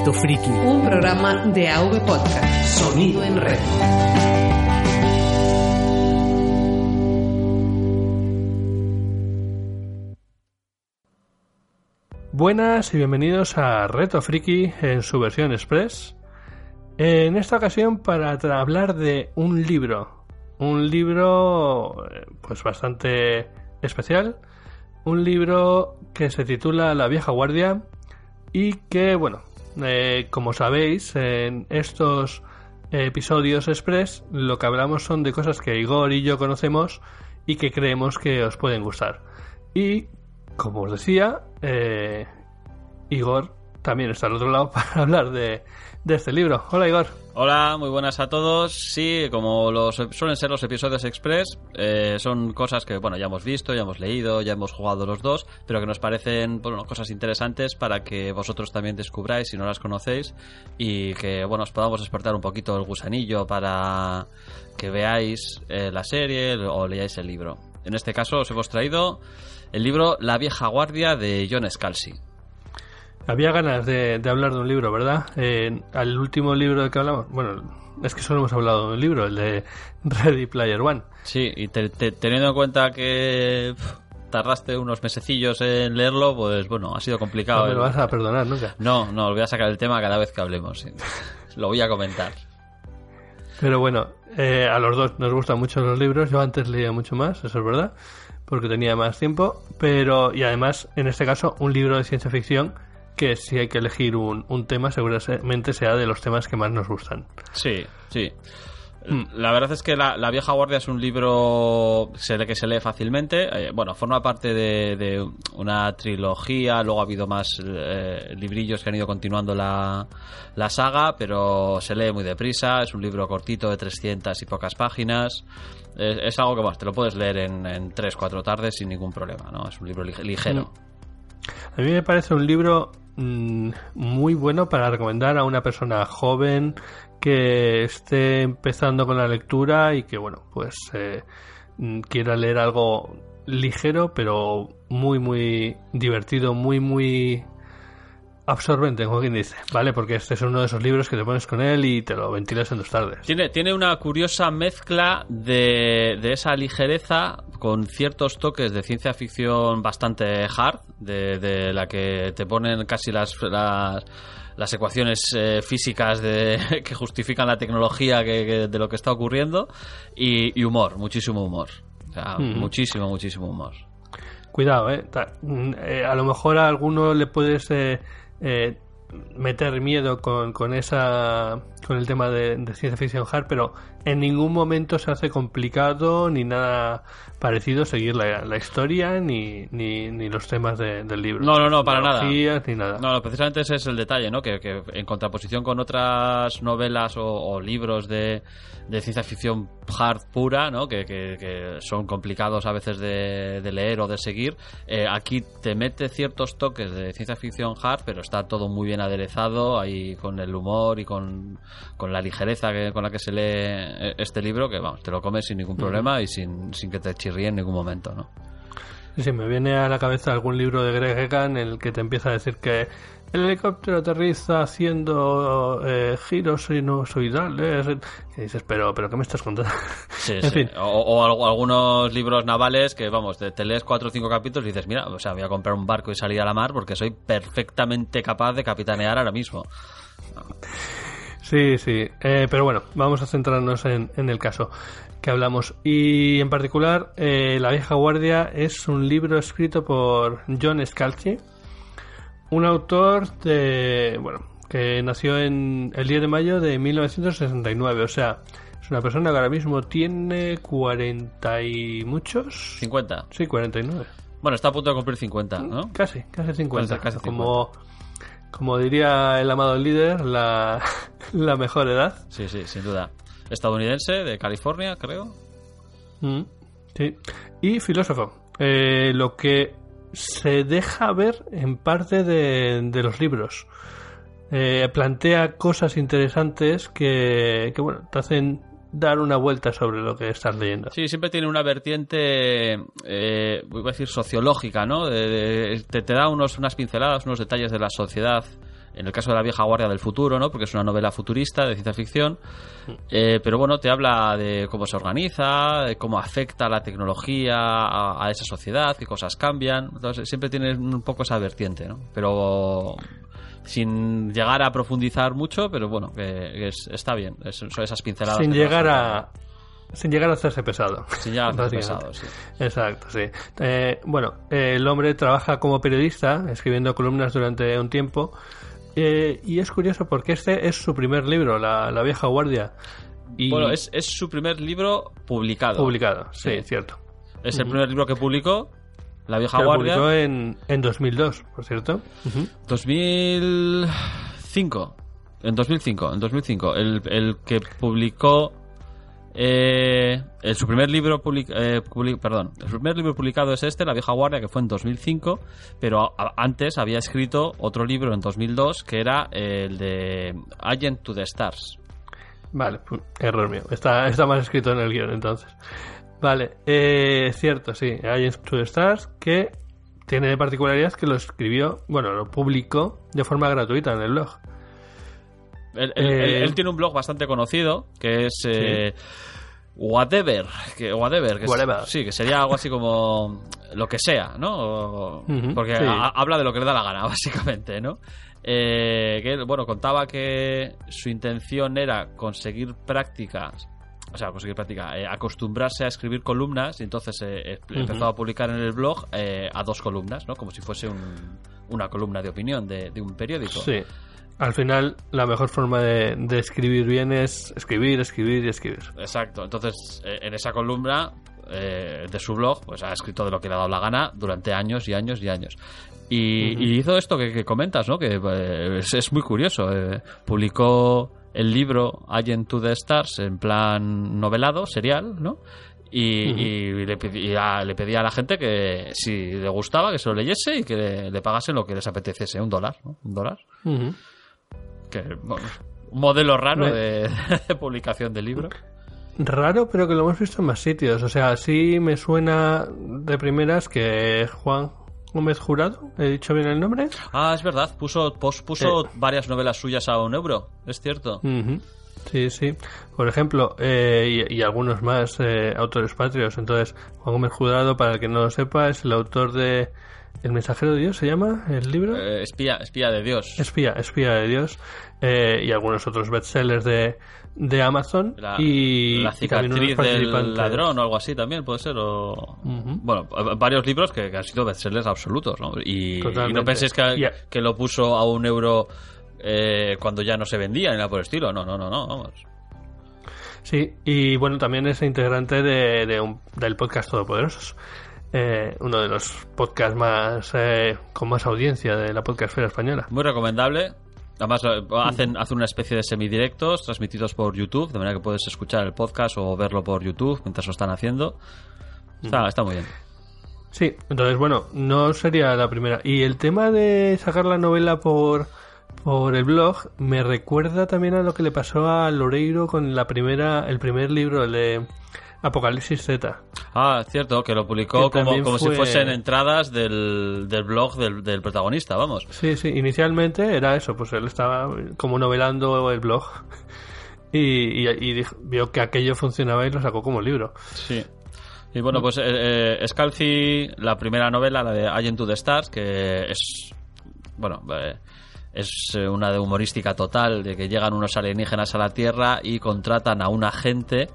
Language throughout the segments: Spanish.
Reto Friki. Un programa de AV Podcast. Sonido en red. Buenas y bienvenidos a Reto Friki en su versión express. En esta ocasión para hablar de un libro. Un libro eh, pues bastante especial. Un libro que se titula La vieja guardia y que, bueno, eh, como sabéis, en estos episodios express lo que hablamos son de cosas que Igor y yo conocemos y que creemos que os pueden gustar. Y, como os decía, eh, Igor también está al otro lado para hablar de, de este libro. Hola Igor. Hola, muy buenas a todos. Sí, como los suelen ser los episodios express, eh, son cosas que bueno ya hemos visto, ya hemos leído, ya hemos jugado los dos, pero que nos parecen bueno, cosas interesantes para que vosotros también descubráis si no las conocéis y que bueno os podamos despertar un poquito el gusanillo para que veáis eh, la serie o leáis el libro. En este caso os hemos traído el libro La vieja guardia de John Scalzi. Había ganas de, de, hablar de un libro, ¿verdad? Eh, al último libro de que hablamos, bueno, es que solo hemos hablado de un libro, el de Ready Player One. Sí, y te, te, teniendo en cuenta que pff, tardaste unos mesecillos en leerlo, pues bueno, ha sido complicado. No me lo vas a perdonar nunca. No, no, voy a sacar el tema cada vez que hablemos. lo voy a comentar. Pero bueno, eh, a los dos nos gustan mucho los libros. Yo antes leía mucho más, eso es verdad, porque tenía más tiempo. Pero, y además, en este caso, un libro de ciencia ficción que si hay que elegir un, un, tema, seguramente sea de los temas que más nos gustan. Sí, sí. Mm. La verdad es que la, la, Vieja Guardia es un libro que se lee fácilmente. Eh, bueno, forma parte de, de, una trilogía, luego ha habido más eh, librillos que han ido continuando la, la, saga, pero se lee muy deprisa. Es un libro cortito de 300 y pocas páginas. Es, es algo que bueno, te lo puedes leer en, en 3-4 tardes sin ningún problema. ¿no? Es un libro ligero. Mm. A mí me parece un libro mmm, muy bueno para recomendar a una persona joven que esté empezando con la lectura y que, bueno, pues eh, quiera leer algo ligero, pero muy, muy divertido, muy, muy absorbente, como quien dice, ¿vale? Porque este es uno de esos libros que te pones con él y te lo ventilas en dos tardes. Tiene, tiene una curiosa mezcla de, de esa ligereza con ciertos toques de ciencia ficción bastante hard, de, de la que te ponen casi las, las, las ecuaciones eh, físicas de, que justifican la tecnología que, que, de lo que está ocurriendo, y, y humor, muchísimo humor. O sea, mm. muchísimo, muchísimo humor. Cuidado, eh. eh. A lo mejor a alguno le puedes eh, eh, meter miedo con, con, esa con el tema de, de, ciencia ficción hard pero en ningún momento se hace complicado ni nada parecido seguir la, la historia ni, ni, ni, los temas de, del libro. No no no para nada. Ni nada. No, no precisamente ese es el detalle no que, que en contraposición con otras novelas o, o libros de, de, ciencia ficción hard pura no que, que son complicados a veces de, de leer o de seguir eh, aquí te mete ciertos toques de ciencia ficción hard pero está todo muy bien aderezado ahí con el humor y con, con la ligereza que, con la que se lee este libro que vamos te lo comes sin ningún problema y sin, sin que te chirríe en ningún momento no Sí, me viene a la cabeza algún libro de Greg Egan en el que te empieza a decir que el helicóptero aterriza haciendo eh, giros sinusoidales. Y dices, pero, pero ¿qué me estás contando? Sí, en sí. fin. O, o, algunos libros navales que, vamos, te, te, lees cuatro o cinco capítulos y dices, mira, o sea, voy a comprar un barco y salir a la mar porque soy perfectamente capaz de capitanear ahora mismo. Sí, sí. Eh, pero bueno, vamos a centrarnos en, en, el caso que hablamos. Y en particular, eh, La vieja guardia es un libro escrito por John Scalzi, un autor de, bueno, que nació en el 10 de mayo de 1969. O sea, es una persona que ahora mismo tiene 40 y muchos. 50. Sí, 49. Bueno, está a punto de cumplir 50, ¿no? Casi, casi 50. Casi, casi 50. Como como diría el amado líder, la, la, mejor edad. Sí, sí, sin duda. Estadounidense, de California, creo. Mm, sí. Y filósofo. Eh, lo que se deja ver en parte de, de los libros. Eh, plantea cosas interesantes que, que, bueno, te hacen dar una vuelta sobre lo que estás leyendo. Sí, siempre tiene una vertiente, eh, voy a decir, sociológica, ¿no? De, te, te, da unos, unas pinceladas, unos detalles de la sociedad en el caso de la vieja guardia del futuro, ¿no? Porque es una novela futurista de ciencia ficción. Eh, pero bueno, te habla de cómo se organiza, de cómo afecta la tecnología a, a esa sociedad, qué cosas cambian. Entonces, siempre tienes un poco esa vertiente, ¿no? Pero sin llegar a profundizar mucho, pero bueno, que, que es- está bien. Es- son esas pinceladas. Sin llegar a. Sin llegar a hacerse pesado. Sin llegar a hacerse pesado, sí. Exacto, sí. Eh, bueno, eh, el hombre trabaja como periodista, escribiendo columnas durante un tiempo. eh, y es curioso porque este es su primer libro, La, La vieja guardia. Y Bueno, es, es su primer libro publicado. publicado, sí, Sí. cierto. Es el primer libro que publicó, La vieja Que lo guardia. publicó en, en 2002, por cierto. Ujú. 2005. En 2005, en 2005. El, el que publicó. Eh, el, su primer libro public- eh, public- perdón, el primer libro publicado es este, La vieja guardia, que fue en 2005, pero a- antes había escrito otro libro en 2002 que era el de Agent to the Stars. Vale, error mío. Está, está mal escrito en el guion, entonces. Vale, eh, cierto, sí. Hay to the Stars que tiene de particularidad que lo escribió, bueno, lo publicó de forma gratuita en el blog. Él, él- Eh, él- él tiene un blog bastante conocido que es eh, Whatever, que, whatever, que es- Whatever. sí, que sería algo así como lo que sea, ¿no? O- porque sí. habla de lo que le da la gana, básicamente, ¿no? Eh, que bueno, contaba que su intención era conseguir prácticas, o sea, conseguir práctica, eh, acostumbrarse a escribir columnas y entonces eh, eh, empezó a publicar en el blog eh, a dos columnas, ¿no? Como si fuese un- una columna de opinión de, de un periódico. Sí. Al final, la mejor forma de, de escribir bien es escribir, escribir y escribir. Exacto. Entonces, eh, en esa columna eh, de su blog, pues ha escrito de lo que le ha dado la gana durante años y años y años. Y, y hizo esto que, que comentas, ¿no? Que es, es muy curioso. eh, publicó el libro Agent to the Stars en plan novelado, serial, ¿no? Y, y le, pedía, le pedía a la gente que si le gustaba que se lo leyese y que le, le pagasen lo que les apeteciese, un dólar, ¿no? Un dólar. Que, bueno, un modelo raro Me- de, de publicación de libro. Raro, pero que lo hemos visto en más sitios. O sea, sí me suena de primeras que Juan Gómez Jurado, ¿he dicho bien el nombre? Ah, es verdad, puso, pos- puso Eh. varias novelas suyas a un euro, es cierto. Ujú. Sí, sí. Por ejemplo, eh, y, y algunos más eh, autores patrios. Entonces, Juan Gómez Jurado, para el que no lo sepa, es el autor de El mensajero de Dios, ¿se llama el libro? Eh, espía, espía de Dios. Espía, espía de Dios. eh, y algunos otros bestsellers de, de Amazon. La, y, la y cicatriz del participantes. ladrón o algo así también puede ser. O... Bueno, eh, varios libros que, que han sido bestsellers absolutos. ¿no? Y, y no penséis que, Y que lo puso a un euro eh, cuando ya no se vendía ni nada por el estilo. No, no, no, no. Vamos. Sí, y bueno, también es integrante de, de un- del podcast Todopoderosos. Eh, uno de los podcasts más eh, con más audiencia de la podcastfera española. Muy recomendable. Además, eh, hacen, hacen una especie de semidirectos transmitidos por YouTube, de manera que puedes escuchar el podcast o verlo por YouTube mientras lo están haciendo. Está, está muy bien. Sí, entonces bueno, no sería la primera. Y el tema de sacar la novela por, por el blog me recuerda también a lo que le pasó a Loreiro con la primera, el primer libro, el de Apocalipsis Z. Ah, cierto, que lo publicó Que como, como si fue- fuesen entradas del, del blog del, del protagonista, vamos. Sí, sí, inicialmente era eso, pues él estaba como novelando el blog y, y- y dijo- vio que aquello funcionaba y lo sacó como libro. Sí. Y bueno, pues eh, eh, Scalzi, la primera novela, la de Agent to the Stars, que es. Bueno, eh, es una de humorística total, de que llegan unos alienígenas a la Tierra y contratan a un agente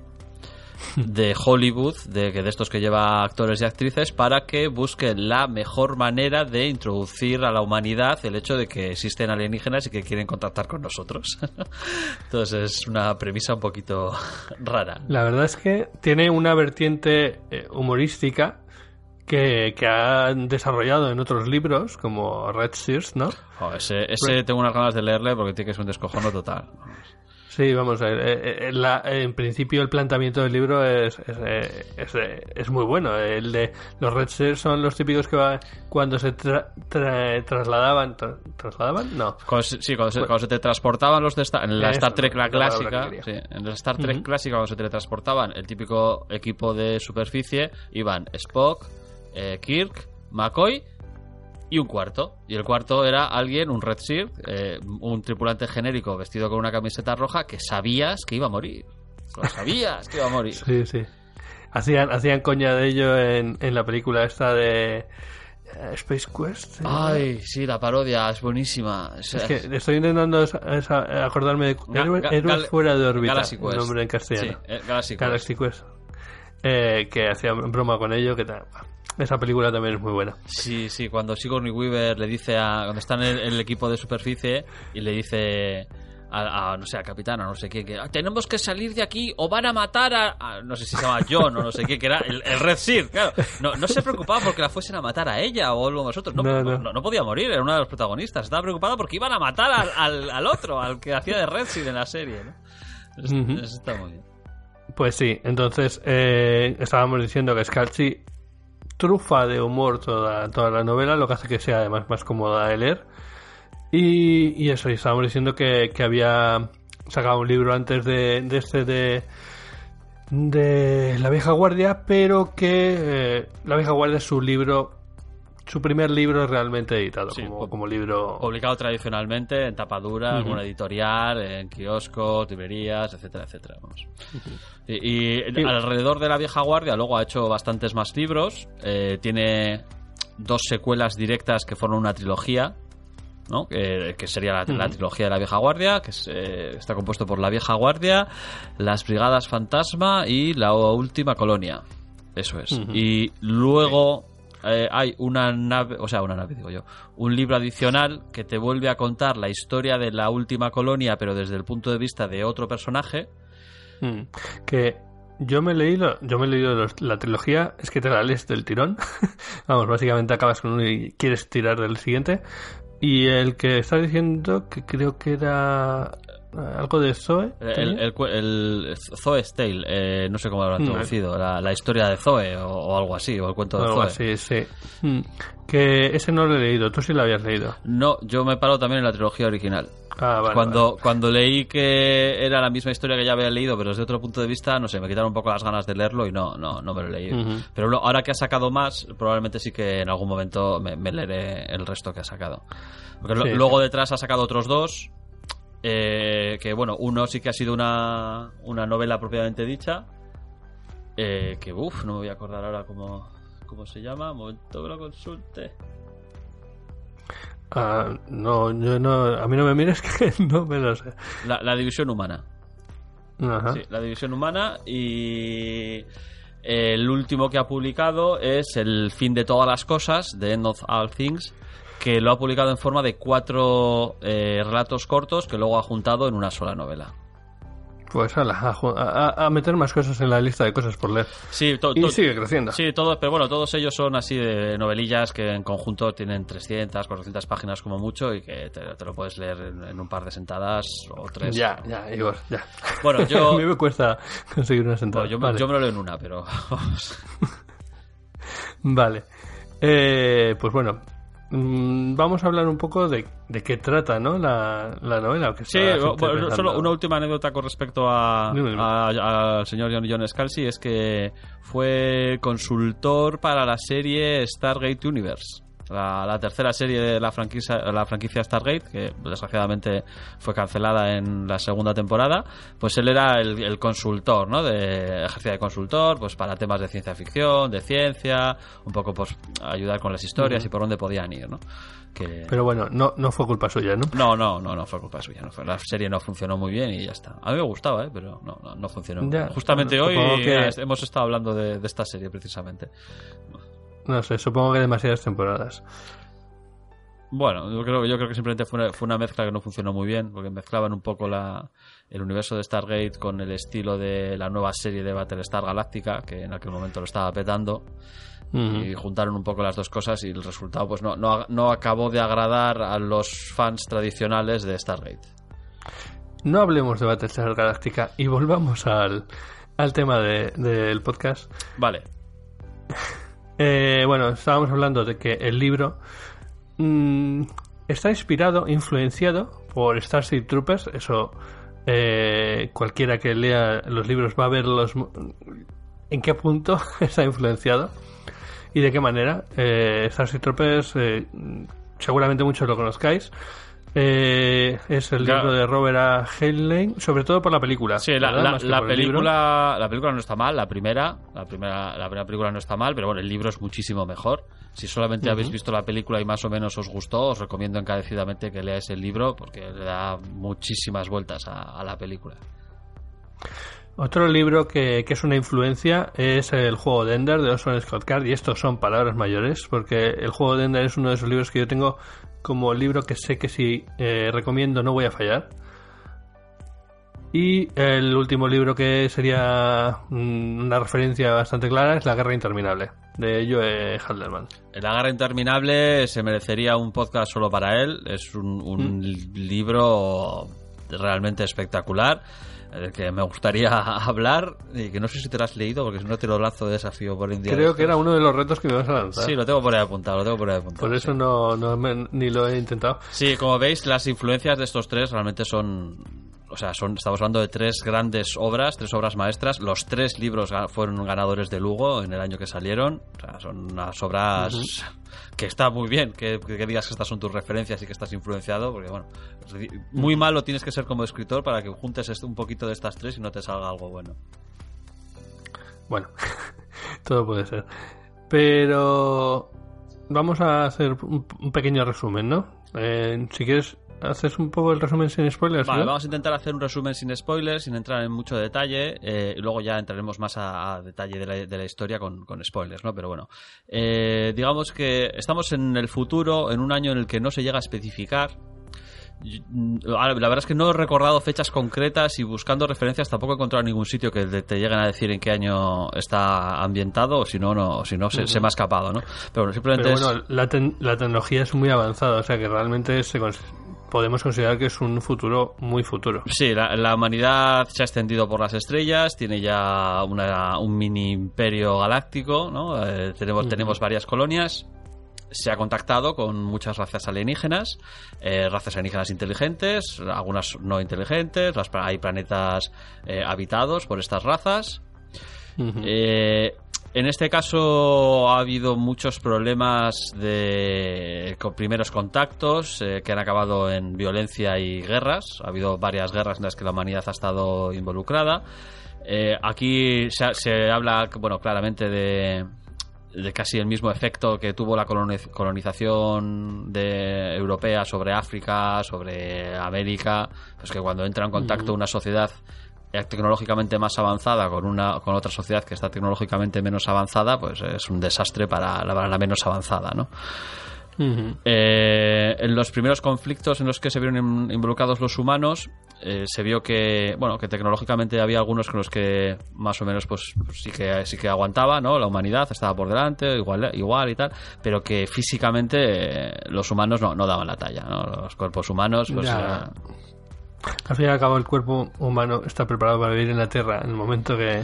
de Hollywood, de, que de estos que lleva actores y actrices, para que busque la mejor manera de introducir a la humanidad el hecho de que existen alienígenas y que quieren contactar con nosotros. Entonces es una premisa un poquito rara. La verdad es que tiene una vertiente eh, humorística que, que han desarrollado en otros libros, como Red Sears, ¿no? Jo, ese ese tengo unas ganas de leerle porque tiene que ser un descojono total. Sí, vamos, eh, eh, eh, la- en principio el planteamiento del libro es, es, eh, es, es muy bueno. El de los Red son los típicos que va, cuando se tra- tra- trasladaban... tra- ¿Trasladaban? No. Cuando se- sí, cuando se, cuando se teletransportaban los de esta, en la Star Trek la clásica, sí, en la Star Trek clásica cuando se teletransportaban, el típico equipo de superficie iban Spock, eh, Kirk, McCoy y un cuarto. Y el cuarto era alguien, un Red Shirt, eh, un tripulante genérico vestido con una camiseta roja que sabías que iba a morir. Lo sabías que iba a morir. Sí, sí. Hacían, hacían coña de ello en, en la película esta de eh, Space Quest. Ay, sí, la parodia es buenísima. Es, Es que estoy intentando acordarme de Ga- Héroe- ga- Héroes fuera de órbita, Galaxy el Quest. nombre en Sí, castellano. eh, Galaxy Quest. Galaxy Quest. Eh, que hacía broma con ello, que tal. Esa película también es muy buena. Sí, sí, cuando Sigourney Weaver le dice a. Cuando está en el, equipo de superficie y le dice. A, a, no sé, a capitana, no sé qué, que "Ah, tenemos que salir de aquí o van a matar a, a- no sé si se llama John o no sé qué, que era el, el Red Shirt, claro. No, no se preocupaba porque la fuesen a matar a ella o algo nosotros, no, No, no, no. podía morir, era uno de los protagonistas, estaba preocupada porque iban a matar al, al, al otro, al que hacía de Red Shirt en la serie, ¿no? Eso está muy bien. Pues sí, entonces eh, estábamos diciendo que Scalzi trufa de humor toda, toda la novela, lo que hace que sea además más cómoda de leer. Y, y eso, y estábamos diciendo que, que había sacado un libro antes de, de este de, de La vieja guardia, pero que eh, La vieja guardia es su libro, su primer libro realmente editado, Sí, como, libro... Publicado tradicionalmente en tapadura, Ujú. alguna editorial, en kioscos, librerías, etcétera, etcétera. vamos. Y, y alrededor de la vieja guardia luego ha hecho bastantes más libros. eh, tiene dos secuelas directas que forman una trilogía. ¿no? Que, que sería la, la trilogía de la vieja guardia, que es, eh, está compuesto por la vieja guardia, las brigadas fantasma y la última colonia. Eso es. Y luego eh, hay una nave, o sea, una nave, digo yo, un libro adicional que te vuelve a contar la historia de la última colonia, pero desde el punto de vista de otro personaje. Mm. Que yo me he leído, yo me he leído la trilogía, es que te la lees del tirón. Vamos, básicamente acabas con uno y quieres tirar del siguiente. Y el que está diciendo que creo que era algo de Zoe. El, el, el Zoe's Tale, eh, no sé cómo lo han Mm. traducido, la, la historia de Zoe o, o algo así, o el cuento de algo Zoe. así, sí. Mm. Que ese no lo he leído, tú sí lo habías leído. No, yo me paro también en la trilogía original. Ah, vale. cuando, cuando leí que era la misma historia que ya había leído, pero desde otro punto de vista, no sé, me quitaron un poco las ganas de leerlo y no, no, no me lo leí. Pero lo- ahora que ha sacado más, probablemente sí que en algún momento me, me leeré el resto que ha sacado. Porque Sí. luego detrás ha sacado otros dos, eh, que bueno, uno sí que ha sido una, una novela propiamente dicha, eh, que uff, no me voy a acordar ahora cómo, cómo se llama, momento que lo consulte. Ah, no, yo no, a mí no me mires que no me lo sé. La, la división humana. Ajá. Sí, la división humana y el último que ha publicado es El fin de todas las cosas, The End of All Things, que lo ha publicado en forma de cuatro eh, relatos cortos que luego ha juntado en una sola novela. Pues ala, a, a- a meter más cosas en la lista de cosas por leer. Sí, to- Y sigue creciendo. Sí, todos, pero bueno, todos ellos son así de novelillas que en conjunto tienen 300, 400 páginas como mucho y que te, te lo puedes leer en, en un par de sentadas o tres. Ya, ya, Igor, ya. Bueno, a yo, mí me cuesta conseguir una sentada. bueno, yo, me- vale. yo me lo leo en una, pero. Vale. Eh, pues bueno, mm, vamos a hablar un poco de, de qué trata, ¿no? La, la novela. que Sí, bueno, solo una última anécdota con respecto a- al señor John, John Scalzi es que fue consultor para la serie Stargate Universe. La, la tercera serie de la franquicia, la franquicia Stargate, que desgraciadamente fue cancelada en la segunda temporada, pues él era el, el consultor, ¿no? De, ejercía de consultor, pues para temas de ciencia ficción, de ciencia, un poco pues ayudar con las historias y por dónde podían ir, ¿no? Que, Pero bueno, no, no fue culpa suya, ¿no? no, no, no, no fue culpa suya. No fue. La serie no funcionó muy bien y ya está. A mí me gustaba, ¿eh? pero no, no, no funcionó. Ya, Justamente bueno, hoy que- hemos estado hablando de, de esta serie precisamente. No sé, supongo que demasiadas temporadas. Bueno, yo creo, yo creo que simplemente fue una, fue una mezcla que no funcionó muy bien, porque mezclaban un poco la, el universo de Stargate con el estilo de la nueva serie de Battlestar Galactica, que en aquel momento lo estaba petando, y juntaron un poco las dos cosas y el resultado pues no, no, no acabó de agradar a los fans tradicionales de Stargate. No hablemos de Battlestar Galáctica y volvamos al, al tema de- del podcast. Vale, Eh, bueno, estábamos hablando de que el libro mm, está inspirado, influenciado por Starship Troopers. Eso, eh, cualquiera que lea los libros va a ver los, en qué punto está influenciado. y de qué manera. Eh, Starship Troopers, eh, seguramente muchos lo conozcáis. Eh, es el Claro. libro de Robert A. Heinlein, sobre todo por la película. Sí, la, película, la película no está mal, la primera, la primera, la primera película no está mal, pero bueno, el libro es muchísimo mejor. Si solamente habéis visto la película y más o menos os gustó, os recomiendo encarecidamente que leáis el libro porque le da muchísimas vueltas a, a la película. Otro libro que, que es una influencia es el juego de Ender de Orson Scott Card y estos son palabras mayores porque el juego de Ender es uno de esos libros que yo tengo como libro que sé que si eh, recomiendo no voy a fallar. Y el último libro que sería mm, una referencia bastante clara es La Guerra Interminable de Joe Halderman. La Guerra Interminable se merecería un podcast solo para él. Es un, un libro realmente espectacular del que me gustaría hablar y que no sé si te lo has leído porque si no te lo lanzo de desafío por de Creo que era uno de los retos que me vas a lanzar. Sí, lo tengo por ahí apuntado, lo tengo por ahí apuntado. Por eso sí. no, no me- ni lo he intentado. Sí, como veis, las influencias de estos tres realmente son. O sea, son, estamos hablando de tres grandes obras, tres obras maestras. Los tres libros fueron ganadores de Lugo en el año que salieron. O sea, son unas obras que está muy bien que, que digas que estas son tus referencias y que estás influenciado, porque bueno, muy malo tienes que ser como escritor para que juntes un poquito de estas tres y no te salga algo bueno. Bueno, todo puede ser. Pero vamos a hacer un, un pequeño resumen, ¿no? Eh, si quieres, haces un poco el resumen sin spoilers. Vale, ¿no? vamos a intentar hacer un resumen sin spoilers, sin entrar en mucho detalle. eh, y luego ya entraremos más a, a detalle de la, de la historia con, con spoilers, ¿no? Pero bueno, eh, digamos que estamos en el futuro, en un año en el que no se llega a especificar. Mm, La verdad es que no he recordado fechas concretas y buscando referencias tampoco he encontrado ningún sitio que te, lleguen a decir en qué año está ambientado, o si no, no, o si no se, se me ha escapado, ¿no? Pero bueno, simplemente Pero es- la, la tecnología es muy avanzada, o sea que realmente se podemos considerar que es un futuro muy futuro. Sí, la, la humanidad se ha extendido por las estrellas, tiene ya una- un mini imperio galáctico, ¿no? Eh, tenemos, tenemos varias colonias. Se ha contactado con muchas razas alienígenas, eh, razas alienígenas inteligentes, algunas no inteligentes, las hay planetas eh, habitados por estas razas. Eh, en este caso ha habido muchos problemas de con primeros contactos eh, que han acabado en violencia y guerras. Ha habido varias guerras en las que la humanidad ha estado involucrada. Eh, aquí se, se habla, bueno, claramente de, de casi el mismo efecto que tuvo la coloniz- colonización de, europea sobre África, sobre América, pues que cuando entra en contacto una sociedad tecnológicamente más avanzada con una con otra sociedad que está tecnológicamente menos avanzada, pues es un desastre para la, para la menos avanzada, ¿no? Eh, en los primeros conflictos en los que se vieron in- involucrados los humanos, eh, se vio que, bueno, que tecnológicamente había algunos con los que más o menos, pues, pues sí que sí que aguantaba, ¿no? La humanidad estaba por delante, igual, igual y tal, pero que físicamente eh, los humanos no, no daban la talla, ¿no? Los cuerpos humanos, pues, Ya. Al fin y al cabo, el cuerpo humano está preparado para vivir en la Tierra en el momento que,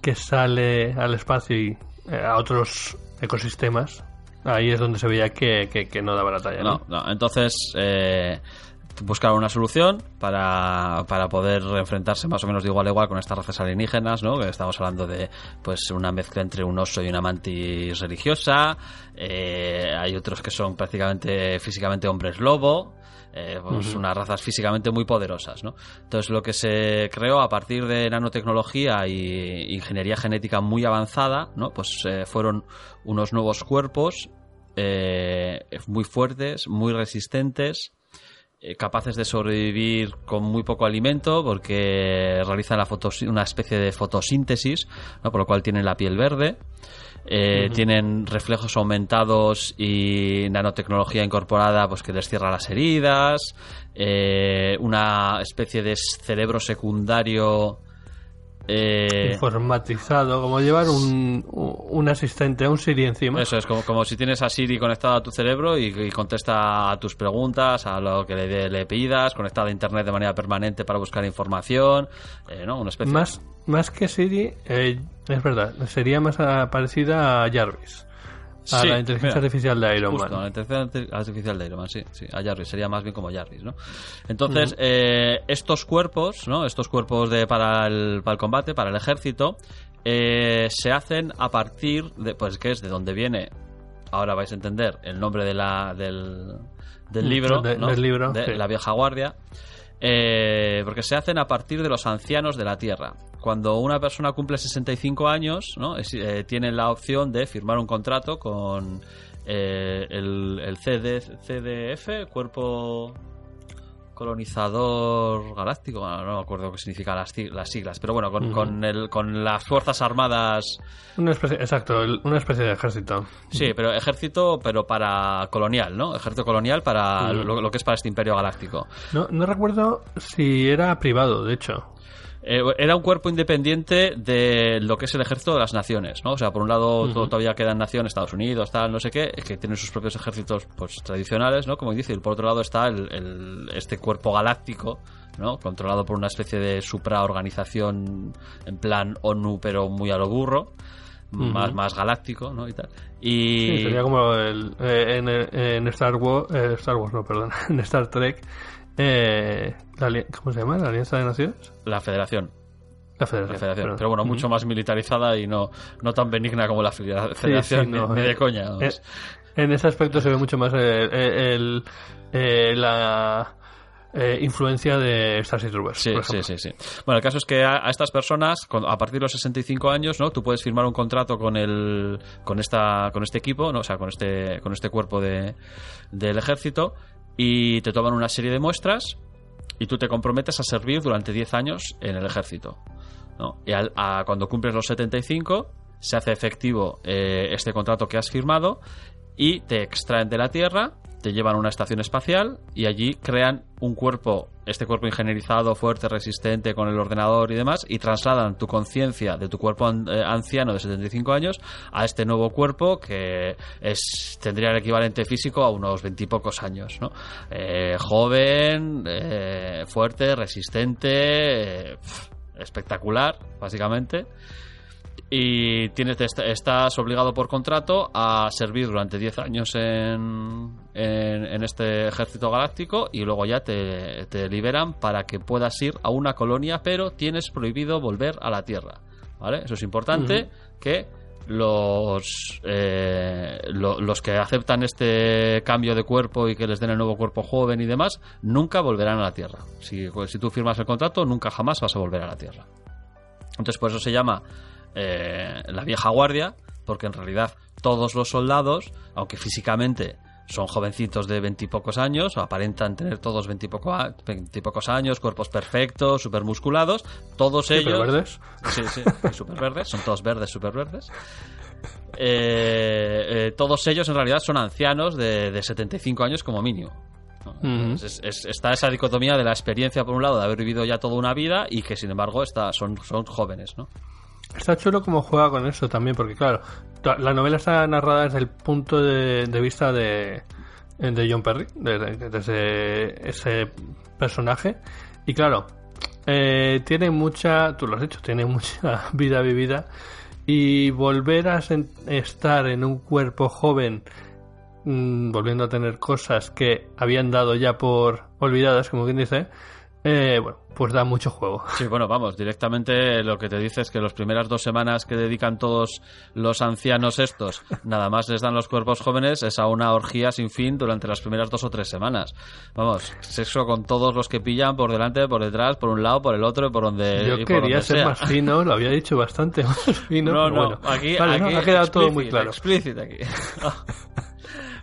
que sale al espacio y eh, a otros ecosistemas. Ahí es donde se veía que, que- que no daba la talla. ¿no? No, no. Entonces, eh, buscaron una solución para, para poder enfrentarse más o menos de igual a igual con estas razas alienígenas, ¿no? Que estamos hablando de pues una mezcla entre un oso y una mantis religiosa. Eh, hay otros que son prácticamente físicamente hombres lobo. eh, pues unas razas físicamente muy poderosas, ¿no? Entonces lo que se creó a partir de nanotecnología y ingeniería genética muy avanzada, ¿no? Pues eh, fueron unos nuevos cuerpos eh, muy fuertes, muy resistentes, capaces de sobrevivir con muy poco alimento porque realizan la fotos- una especie de fotosíntesis, ¿no? por lo cual tienen la piel verde. eh, Tienen reflejos aumentados y nanotecnología incorporada pues que les cierra las heridas. eh, una especie de cerebro secundario eh, Informatizado, como llevar un, un asistente, un Siri encima. Eso es como, como si tienes a Siri conectado a tu cerebro y, y contesta a tus preguntas, a lo que le, le pidas, conectada a internet de manera permanente para buscar información, eh, ¿no? Una especie Más, más que Siri, eh, es verdad, sería más parecida a Jarvis. A Sí, la inteligencia mira, artificial de Iron Justo, Man. la inteligencia artificial de Iron Man, sí, sí, a Jarvis, sería más bien como Jarvis, ¿no? Entonces, eh, estos cuerpos, ¿no? Estos cuerpos de, para, el, para el combate, para el ejército, eh, se hacen a partir de, pues que es de donde viene, ahora vais a entender, el nombre de la, del, del Mm, libro, de- ¿no? del libro, de sí. la vieja guardia, eh, porque se hacen a partir de los ancianos de la Tierra. Cuando una persona cumple 65 años, ¿no? Es- eh, tiene la opción de firmar un contrato con eh, el, el CD, CDF, Cuerpo Colonizador Galáctico, no, no me acuerdo qué significan las, las siglas, pero bueno, con, el, con las Fuerzas Armadas, Una especie, exacto, el- una especie de ejército. sí, pero ejército, pero para colonial, ¿no? Ejército colonial para lo, lo que es para este imperio galáctico. No, no recuerdo si era privado, de hecho. Eh, era un cuerpo independiente de lo que es el ejército de las naciones, ¿no? O sea, por un lado Ujú. to- todavía quedan naciones, Estados Unidos, tal, no sé qué, que tienen sus propios ejércitos pues tradicionales, ¿no? Como dice, y por otro lado está el, el- este cuerpo galáctico, ¿no? Controlado por una especie de supraorganización en plan ONU, pero muy a lo burro. Más, más galáctico, ¿no? Y tal. Y... Sí, sería como el, eh, en, en Star Wars, eh, Star Wars, no, perdón, en Star Trek, eh, la ¿cómo se llama? ¿La Alianza de Naciones? La Federación. La Federación. La Federación. perdón. Pero bueno, mucho más militarizada y no, no tan benigna como la Federa- Federación, no, ni eh, de coña. vamos. Eh, en ese aspecto se ve mucho más el, el- eh, la eh, influencia de Starship Troopers. Sí, sí, sí, sí. Bueno, el caso es que a, a estas personas, a partir de los 65 años, ¿no? Tú puedes firmar un contrato con el, con esta, con este equipo, ¿no? O sea, con este, con este cuerpo de, del ejército y te toman una serie de muestras y tú te comprometes a servir durante 10 años en el ejército, ¿no? Y al- a- cuando cumples los 75 se hace efectivo eh, este contrato que has firmado y te extraen de la Tierra, te llevan a una estación espacial y allí crean un cuerpo, este cuerpo ingenierizado, fuerte, resistente con el ordenador y demás, y trasladan tu conciencia de tu cuerpo eh, anciano de 75 años a este nuevo cuerpo que es tendría el equivalente físico a unos veintipocos años, ¿no? Eh, joven, eh, fuerte, resistente, eh, espectacular, básicamente y tienes, est- estás obligado por contrato a servir durante 10 años en, en, en este ejército galáctico y luego ya te, te liberan para que puedas ir a una colonia, pero tienes prohibido volver a la Tierra. ¿Vale? Eso es importante que los, eh, lo- los que aceptan este cambio de cuerpo y que les den el nuevo cuerpo joven y demás, nunca volverán a la Tierra. Si, si tú firmas el contrato, nunca jamás vas a volver a la Tierra. Entonces por eso se llama eh, la vieja guardia, porque en realidad todos los soldados, aunque físicamente son jovencitos de veintipocos años, o aparentan tener todos veintipocos años, cuerpos perfectos, super musculados, todos ellos... verdes. Sí, sí, super verdes, son todos verdes, super verdes. Eh, eh, todos ellos en realidad son ancianos de, de 75 años como mínimo. está esa dicotomía de la experiencia por un lado de haber vivido ya toda una vida y que sin embargo está, son, son jóvenes, ¿no? Está chulo como juega con eso también, porque claro, la novela está narrada desde el punto de, vista de, de John Perry, desde, ese personaje. Y claro, eh, tiene mucha, tú lo has dicho, tiene mucha vida vivida. Y volver a estar en un cuerpo joven, mm, volviendo a tener cosas que habían dado ya por olvidadas, como quien dice, eh, bueno, pues da mucho juego. Sí, bueno, vamos, directamente lo que te dice es que las primeras dos semanas que dedican todos los ancianos estos, nada más les dan los cuerpos jóvenes, es a una orgía sin fin durante las primeras dos o tres semanas. Vamos, sexo con todos los que pillan por delante, por detrás, por un lado, por el otro por donde, Yo y por quería donde ser sea. más fino, lo había dicho bastante más fino. No, no, bueno. aquí, Vale, no, aquí ha quedado todo muy claro. explícit aquí.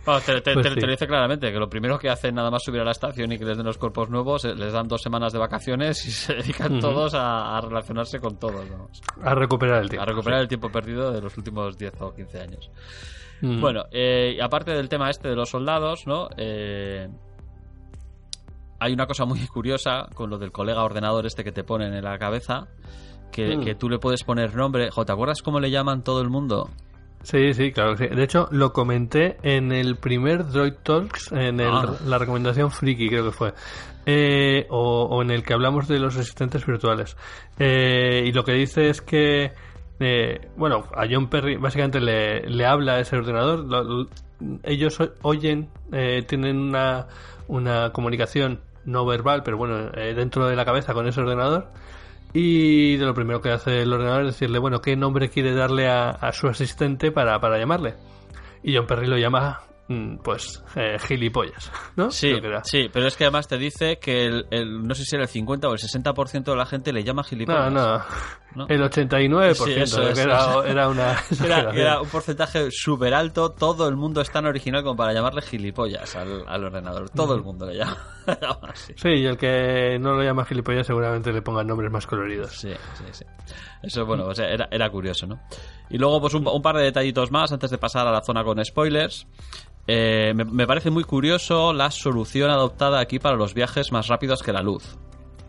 Te, te- Pues te- sí. te lo dice claramente, que lo primero que hacen nada más subir a la estación y que les den los cuerpos nuevos, eh, les dan dos semanas de vacaciones y se dedican todos a, a relacionarse con todos, vamos. A recuperar el tiempo. a recuperar el tiempo perdido de los últimos 10 o 15 años. Mm. Bueno, eh, aparte del tema este de los soldados, ¿no? Eh, hay una cosa muy curiosa con lo del colega ordenador este que te ponen en la cabeza, que, Mm. que tú le puedes poner nombre. Jo, ¿te acuerdas cómo le llaman todo el mundo? Sí, sí, claro que sí. De hecho, lo comenté en el primer Droid Talks, en el- Ah. la recomendación friki, creo que fue. Eh, o, o en el que hablamos de los asistentes virtuales. Eh, y lo que dice es que, eh, bueno, a John Perry básicamente le, le habla a ese ordenador. lo- lo- ellos oyen, eh, tienen una, una comunicación no verbal, pero bueno, eh, dentro de la cabeza con ese ordenador. Y de lo primero que hace el ordenador es decirle, bueno, ¿qué nombre quiere darle a, a su asistente para, para llamarle? Y John Perry lo llama Mm, pues eh, gilipollas, ¿no? Sí, sí, pero es que además te dice que el, no sé si era el 50 o el 60% de la gente le llama gilipollas. No, no, el 89% era, una... Era, un porcentaje súper alto, todo el mundo es tan original como para llamarle gilipollas al, ordenador, todo el mundo le llama. Sí, y el que no lo llama gilipollas seguramente le ponga nombres más coloridos. Sí, sí, sí. Eso, bueno, era, era curioso, ¿no? Y luego, pues un, un par de detallitos más antes de pasar a la zona con spoilers. Eh, me, parece muy curioso la solución adoptada aquí para los viajes más rápidos que la luz.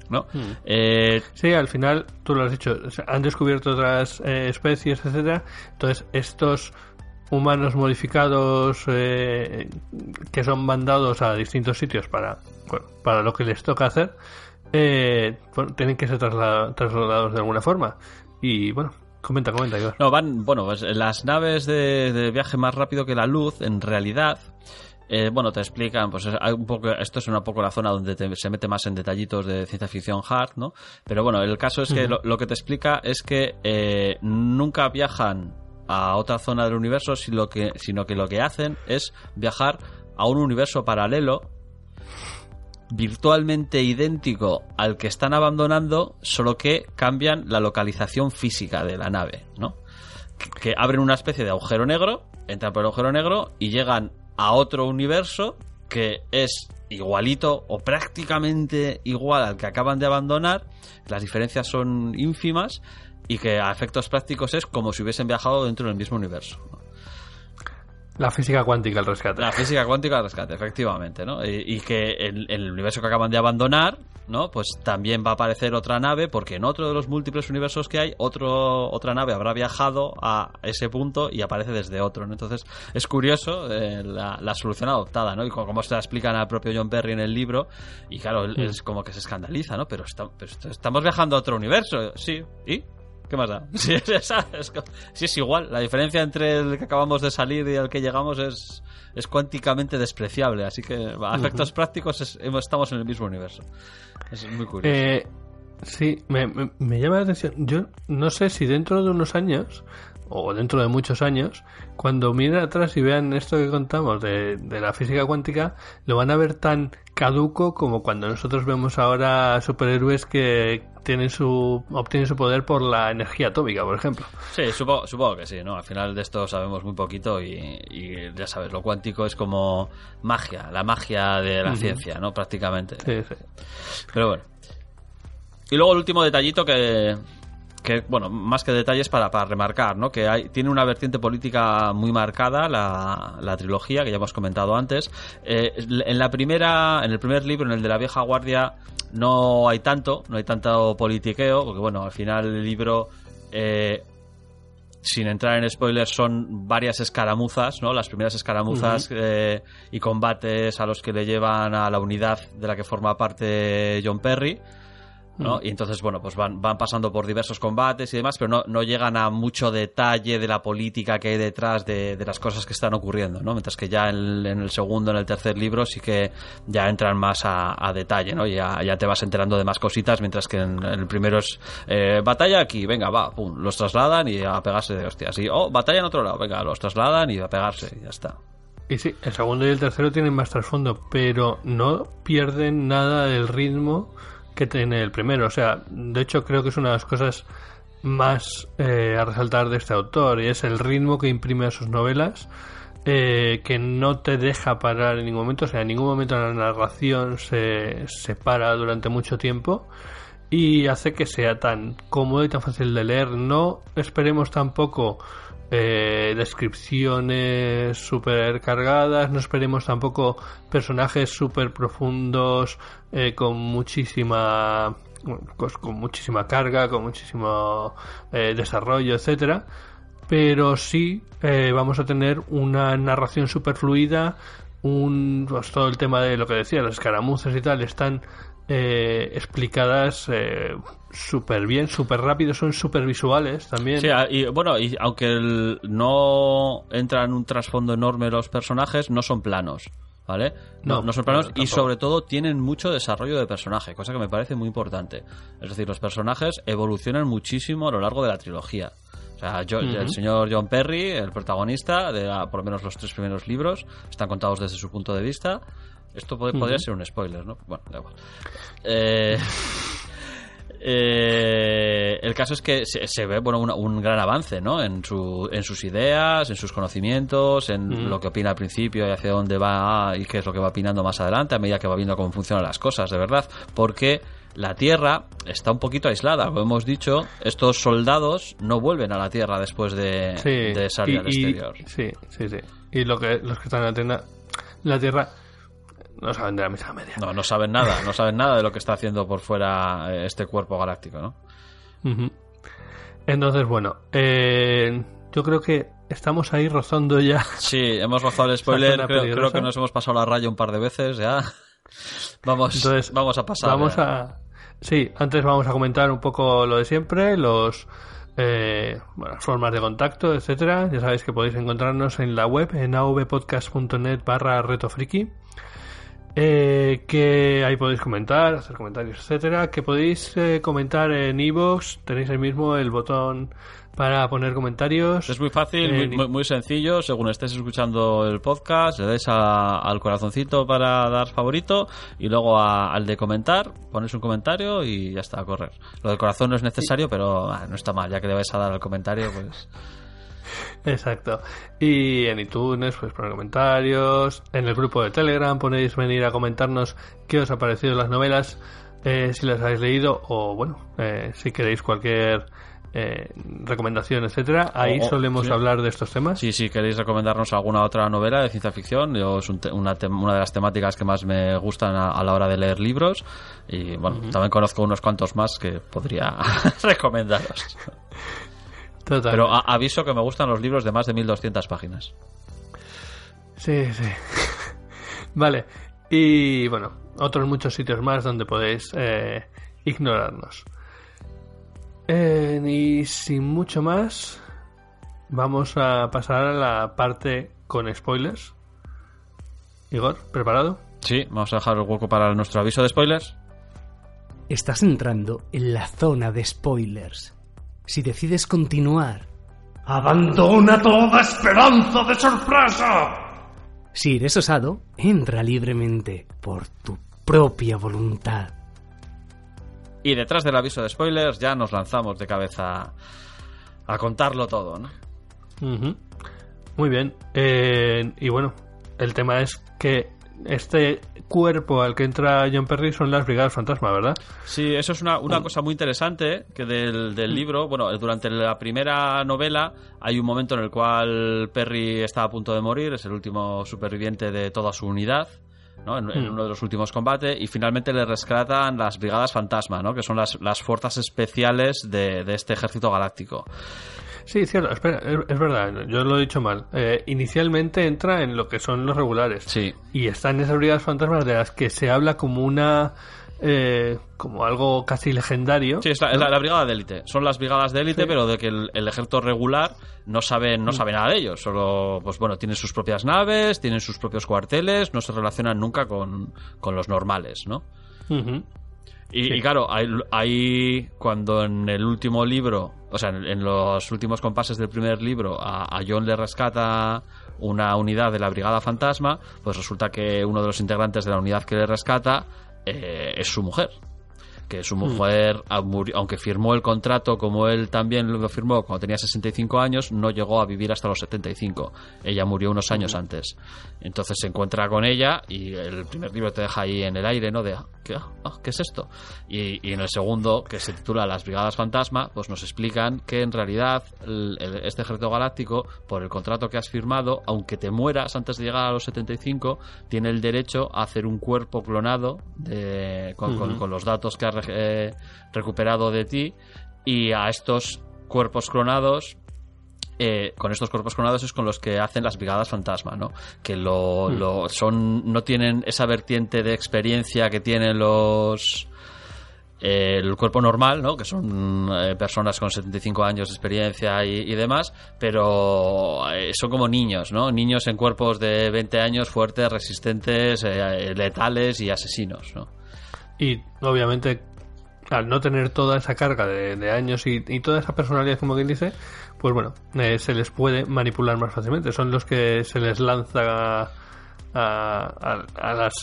¿No? Hmm. Eh, sí, al final, tú lo has dicho, han descubierto otras eh, especies, etcétera. Entonces, estos humanos modificados que son mandados a distintos sitios para, para lo que les toca hacer, tienen que ser trasladados de alguna forma. Y bueno, Comenta, comenta. No, van, bueno, pues las naves de, viaje más rápido que la luz, en realidad, eh, bueno, te explican, pues un poco, esto es un poco la zona donde se mete más en detallitos de ciencia ficción hard, ¿no? Pero bueno, el caso es que lo, que te explica es que eh, nunca viajan a otra zona del universo, sino que, sino que lo que hacen es viajar a un universo paralelo virtualmente idéntico al que están abandonando, solo que cambian la localización física de la nave, ¿no? Que, abren una especie de agujero negro, entran por el agujero negro y llegan a otro universo que es igualito o prácticamente igual al que acaban de abandonar, las diferencias son ínfimas y que a efectos prácticos es como si hubiesen viajado dentro del mismo universo. La física cuántica al rescate. La física cuántica al rescate, efectivamente, ¿no? Y, que el universo que acaban de abandonar, ¿no? Pues también va a aparecer otra nave, porque en otro de los múltiples universos que hay, otro, otra nave habrá viajado a ese punto y aparece desde otro, ¿no? Entonces, es curioso eh, la, solución adoptada, ¿no? Y como, se la explican al propio John Perry en el libro, y claro, mm. es como que se escandaliza, ¿no? Pero, pero estamos viajando a otro universo, sí, ¿y? ¿Qué más da? Si es, igual. La diferencia entre el que acabamos de salir y el que llegamos es, es cuánticamente despreciable. Así que a efectos prácticos estamos en el mismo universo. Es muy curioso. Eh, sí, me, me, llama la atención. Yo no sé si dentro de unos años o dentro de muchos años, cuando miren atrás y vean esto que contamos de, de, la física cuántica, lo van a ver tan caduco como cuando nosotros vemos ahora superhéroes que, tienen su, obtienen su poder por la energía atómica, por ejemplo. Sí, supongo, supongo que sí, ¿no? Al final de esto sabemos muy poquito y, ya sabes, lo cuántico es como magia, la magia de la ciencia, ¿no? Prácticamente. Sí, sí. Pero bueno. Y luego el último detallito que, que bueno, más que detalles para, para remarcar, ¿no? Que hay, tiene una vertiente política muy marcada la, la trilogía que ya hemos comentado antes. Eh, en la primera, en el primer libro, en el de la vieja guardia, no hay tanto, no hay tanto politiqueo, porque bueno, al final el libro eh, sin entrar en spoilers, son varias escaramuzas, ¿no? Las primeras escaramuzas eh, y combates a los que le llevan a la unidad de la que forma parte John Perry. ¿No? Mm. Y entonces, bueno, pues van, van pasando por diversos combates y demás, pero no, no llegan a mucho detalle de la política que hay detrás de, las cosas que están ocurriendo, ¿no? Mientras que ya en, el segundo, en el tercer libro, sí que ya entran más a, detalle, ¿no? Ya, ya te vas enterando de más cositas, mientras que en, el primero es eh, batalla aquí, venga, va, pum, los trasladan y a pegarse de hostias. Y, oh, batalla en otro lado, venga, los trasladan y a pegarse y ya está. Y sí, el segundo y el tercero tienen más trasfondo, pero no pierden nada del ritmo que tiene el primero. O sea, de hecho creo que es una de las cosas más eh, a resaltar de este autor y es el ritmo que imprime a sus novelas. Eh, que no te deja parar en ningún momento, o sea, en ningún momento la narración se, se para durante mucho tiempo y hace que sea tan cómodo y tan fácil de leer. No esperemos tampoco eh, descripciones súper cargadas, no esperemos tampoco personajes súper profundos eh, con muchísima con muchísima carga, con muchísimo eh, desarrollo, etcétera, pero sí vamos a tener una narración súper fluida, un pues, todo el tema de lo que decía, las escaramuzas y tal están eh, explicadas eh, súper bien, súper rápido, son súper visuales también. Sí, y bueno, y aunque no entra en un trasfondo enorme los personajes, no son planos. ¿vale? No, no, son planos no, y sobre todo tienen mucho desarrollo de personaje, cosa que me parece muy importante. Es decir, los personajes evolucionan muchísimo a lo largo de la trilogía. O sea, yo- el señor John Perry, el protagonista, de la- por lo menos los tres primeros libros, están contados desde su punto de vista. Esto pod- podría ser un spoiler, ¿no? Bueno, da igual. Eh, eh, el caso es que se, se ve bueno, una- un gran avance ¿no? en, su, en sus ideas, en sus conocimientos, en lo que opina al principio y hacia dónde va y qué es lo que va opinando más adelante a medida que va viendo cómo funcionan las cosas, de verdad. Porque la Tierra está un poquito aislada, como hemos dicho, estos soldados no vuelven a la Tierra después de, Sí, de salir y- al y- exterior. Sí, sí, sí. Y lo que, los que están en la, tienda- la Tierra no saben de la misma media. No, no saben nada, no saben nada de lo que está haciendo por fuera eh, este cuerpo galáctico, ¿no? Entonces, bueno, eh, yo creo que estamos ahí rozando ya. Sí, hemos rozado el spoiler. Creo, creo que nos hemos pasado la raya un par de veces ya. Vamos, Entonces, vamos a pasar. Vamos ya. a. Sí, antes vamos a comentar un poco lo de siempre, los. Eh, bueno, formas de contacto, etcétera. Ya sabéis que podéis encontrarnos en la web en avpodcast.net barra retofriki. Eh, que ahí podéis comentar, hacer comentarios, etcétera. Que podéis eh, comentar en iVoox. Tenéis ahí mismo el botón para poner comentarios. Es muy fácil, Eh, muy, muy- sencillo. Según estés escuchando el podcast, le a- al corazoncito para dar favorito y luego a- al de comentar, pones un comentario y ya está, a correr. Lo del corazón no es necesario, pero ah, no está mal. Ya que le vais a dar al comentario, pues. Exacto. Y en iTunes, pues poner comentarios. En el grupo de Telegram podéis venir a comentarnos qué os ha parecido las novelas, eh, si las habéis leído o, bueno, eh, si queréis cualquier eh, recomendación, etcétera. Ahí solemos sí. hablar de estos temas. Sí, si queréis recomendarnos alguna otra novela de ciencia ficción, yo es un te- una, una de las temáticas que más me gustan a, a la hora de leer libros. Y bueno, también conozco unos cuantos más que podría recomendaros. Total. Pero a- aviso que me gustan los libros de más de 1200 páginas. Sí, sí. vale. Y bueno, otros muchos sitios más donde podéis eh, ignorarnos. Eh, y sin mucho más, vamos a pasar a la parte con spoilers. Igor, ¿preparado? Sí, vamos a dejar el hueco para nuestro aviso de spoilers. Estás entrando en la zona de spoilers. Si decides continuar, ¡Abandona toda esperanza de sorpresa! si eres osado, entra libremente por tu propia voluntad. Y detrás del aviso de spoilers ya nos lanzamos de cabeza a contarlo todo, ¿no? Ujú. Muy bien. Eh, y bueno, el tema es que este cuerpo al que entra John Perry son las Brigadas Fantasma, ¿verdad? Sí, eso es una, una cosa muy interesante que del, del libro, bueno, durante la primera novela hay un momento en el cual Perry está a punto de morir, es el último superviviente de toda su unidad. ¿no? En, en Mm. uno de los últimos combates y finalmente le rescatan las brigadas fantasma, ¿no? que son las, las fuerzas especiales de, de este ejército galáctico. Sí, cierto, espera, es, verdad, yo lo he dicho mal. Eh, inicialmente entra en lo que son los regulares. Sí, Y está en esas brigadas fantasmas de las que se habla como una. eh, como algo casi legendario. Sí, es la, es la- la brigada de élite. Son las brigadas de élite, Sí. pero de que el, el ejército regular no sabe, no sabe nada de ellos. Solo, pues bueno, tienen sus propias naves, tienen sus propios cuarteles, no se relacionan nunca con, con los normales, ¿no? Y, Sí. y claro, hay cuando en el último libro, o sea, en, en los últimos compases del primer libro, a, a John le rescata una unidad de la Brigada Fantasma, pues resulta que uno de los integrantes de la unidad que le rescata eh, es su mujer. Que su mujer, a- muri- aunque firmó el contrato como él también lo firmó cuando tenía 65 años, no llegó a vivir hasta los 75. Ella murió unos años antes. Entonces se encuentra con ella y el primer libro te deja ahí en el aire, ¿no? De, ¿qué, ah, ¿qué es esto? Y, y en el segundo, que se titula Las Brigadas Fantasma, pues nos explican que en realidad el- el- este ejército galáctico, por el contrato que has firmado, aunque te mueras antes de llegar a los 75, tiene el derecho a hacer un cuerpo clonado de, con, con- los datos que has eh, recuperado de ti y a estos cuerpos clonados eh, con estos cuerpos clonados es con los que hacen las brigadas fantasma, ¿no? Que lo, lo- son no tienen esa vertiente de experiencia que tienen los eh, el cuerpo normal, ¿no? que son eh, personas con 75 años de experiencia y, y demás, pero son como niños, ¿no? niños en cuerpos de 20 años fuertes, resistentes, letales y asesinos. ¿no? Y obviamente, al no tener toda esa carga de, de años y, y toda esa personalidad, como quien dice, pues bueno, eh, se les puede manipular más fácilmente. Son los que se les lanza a, a- a las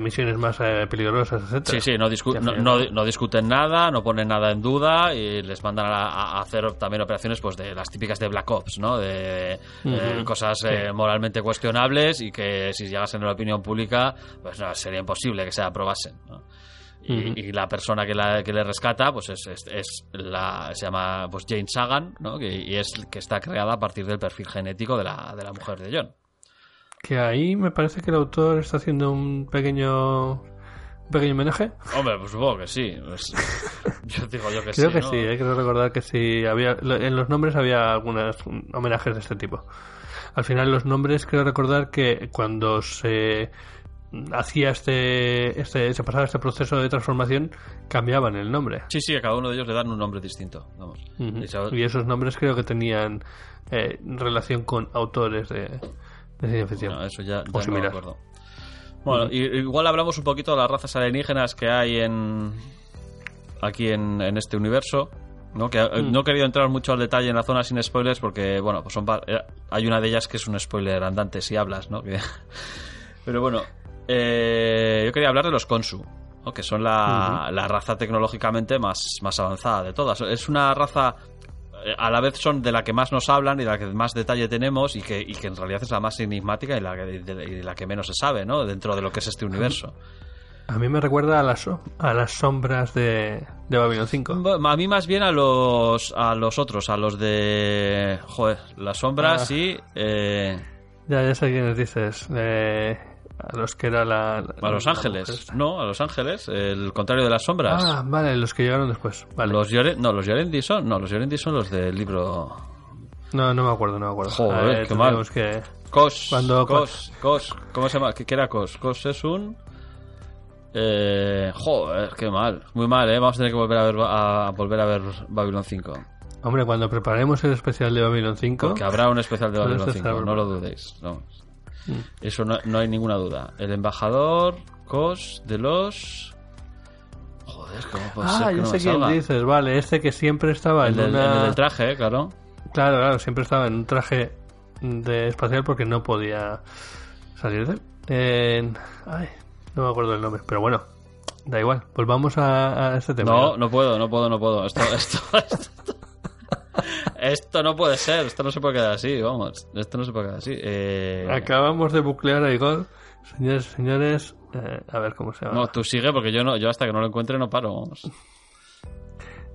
misiones más eh, peligrosas, etcétera. Sí, sí, no, discu- no, no- no discuten nada, no ponen nada en duda y les mandan a, a hacer también operaciones pues de las típicas de Black Ops, ¿no? De eh, cosas eh, moralmente cuestionables y que si llegasen a la opinión pública pues no, sería imposible que se aprobasen, ¿no? Y, y la persona que, la, que le rescata pues es, es, es la se llama pues Jane Sagan, ¿no? Que, y es que está creada a partir del perfil genético de la, de la mujer de John. Que ahí me parece que el autor está haciendo un pequeño un pequeño homenaje. Hombre, pues supongo que sí. Pues, yo digo yo que Creo sí. que ¿no? sí, eh, creo recordar que sí. Había, en los nombres había algunos homenajes de este tipo. Al final los nombres creo recordar que cuando se hacía este, este se pasaba este proceso de transformación cambiaban el nombre. Sí, sí, a cada uno de ellos le dan un nombre distinto. Vamos. Y esos nombres creo que tenían eh, relación con autores de, de ciencia ficción. no, eso ya, O ya no me similar. acuerdo. Bueno, y- igual hablamos un poquito de las razas alienígenas que hay en aquí en, en este universo. ¿no? Que, eh, Mm. no he querido entrar mucho al detalle en la zona sin spoilers porque, bueno, pues son eh, hay una de ellas que es un spoiler andante si hablas, ¿no? Que- Pero bueno, eh, yo quería hablar de los Konsu, ¿no? que son la, la raza tecnológicamente más, más avanzada de todas. Es una raza, eh, a la vez son de la que más nos hablan y de la que más detalle tenemos y que, y que en realidad es la más enigmática y la, que, de- la que menos se sabe, ¿no? Dentro de lo que es este universo. A mí me recuerda a las, a las sombras de, de Babylon 5. A mí más bien a los a los otros, a los de... Joder, las sombras Ah. y... eh, Ya, ya sé quiénes dices. Eh, a los que era la. a los la ángeles. No, a los ángeles, el contrario de las sombras. Ah, vale, los que llegaron después. Vale. Los Yoren, no, los Yorendi son, no, los Yorendi son los del libro No, no me acuerdo, no me acuerdo. Joder, Eh, qué mal. que. Cos, Cuando- Cos, Cos, ¿cómo se llama? ¿Qué, qué era Cos? Cos es un eh, joder, qué mal, muy mal, eh. Vamos a tener que volver a ver a, volver a ver Babylon 5, Hombre, cuando preparemos el especial de Babylon 5. porque habrá un especial de Babylon estar 5, no lo dudéis. No. Eso no, no hay ninguna duda. El embajador Cos de los Joder, ¿cómo puede ser Ah, que yo no sé me quién salga? dices, vale, este que siempre estaba El en del, una. el traje, eh, claro. Claro, claro, siempre estaba en un traje de espacial porque no podía salir de él. En- Ay, no me acuerdo el nombre, pero bueno, da igual. Volvamos a, a este tema. No, no puedo, no puedo, no puedo. Esto, esto, esto, esto no puede ser. Esto no se puede quedar así, vamos. Esto no se puede quedar así. Eh, Acabamos de buclear a Igor. Señores, señores, eh, a ver cómo se llama. No, tú sigue porque yo no, yo hasta que no lo encuentre no paro. Vamos.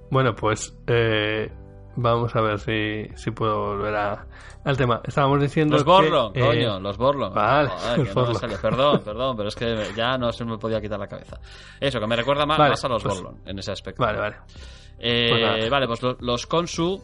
Bueno, pues eh, vamos a ver si, si puedo volver a, al tema. Estábamos diciendo Los que, Borlon, eh, coño, los Borlon. vale, Joder, los no Borlon. sale. Perdón, perdón, pero es que ya no se me podía quitar la cabeza. Eso, que me recuerda más, Vale, más a los pues- Borlon en ese aspecto. Vale, vale. Eh, Pues vale, pues lo- los Konsu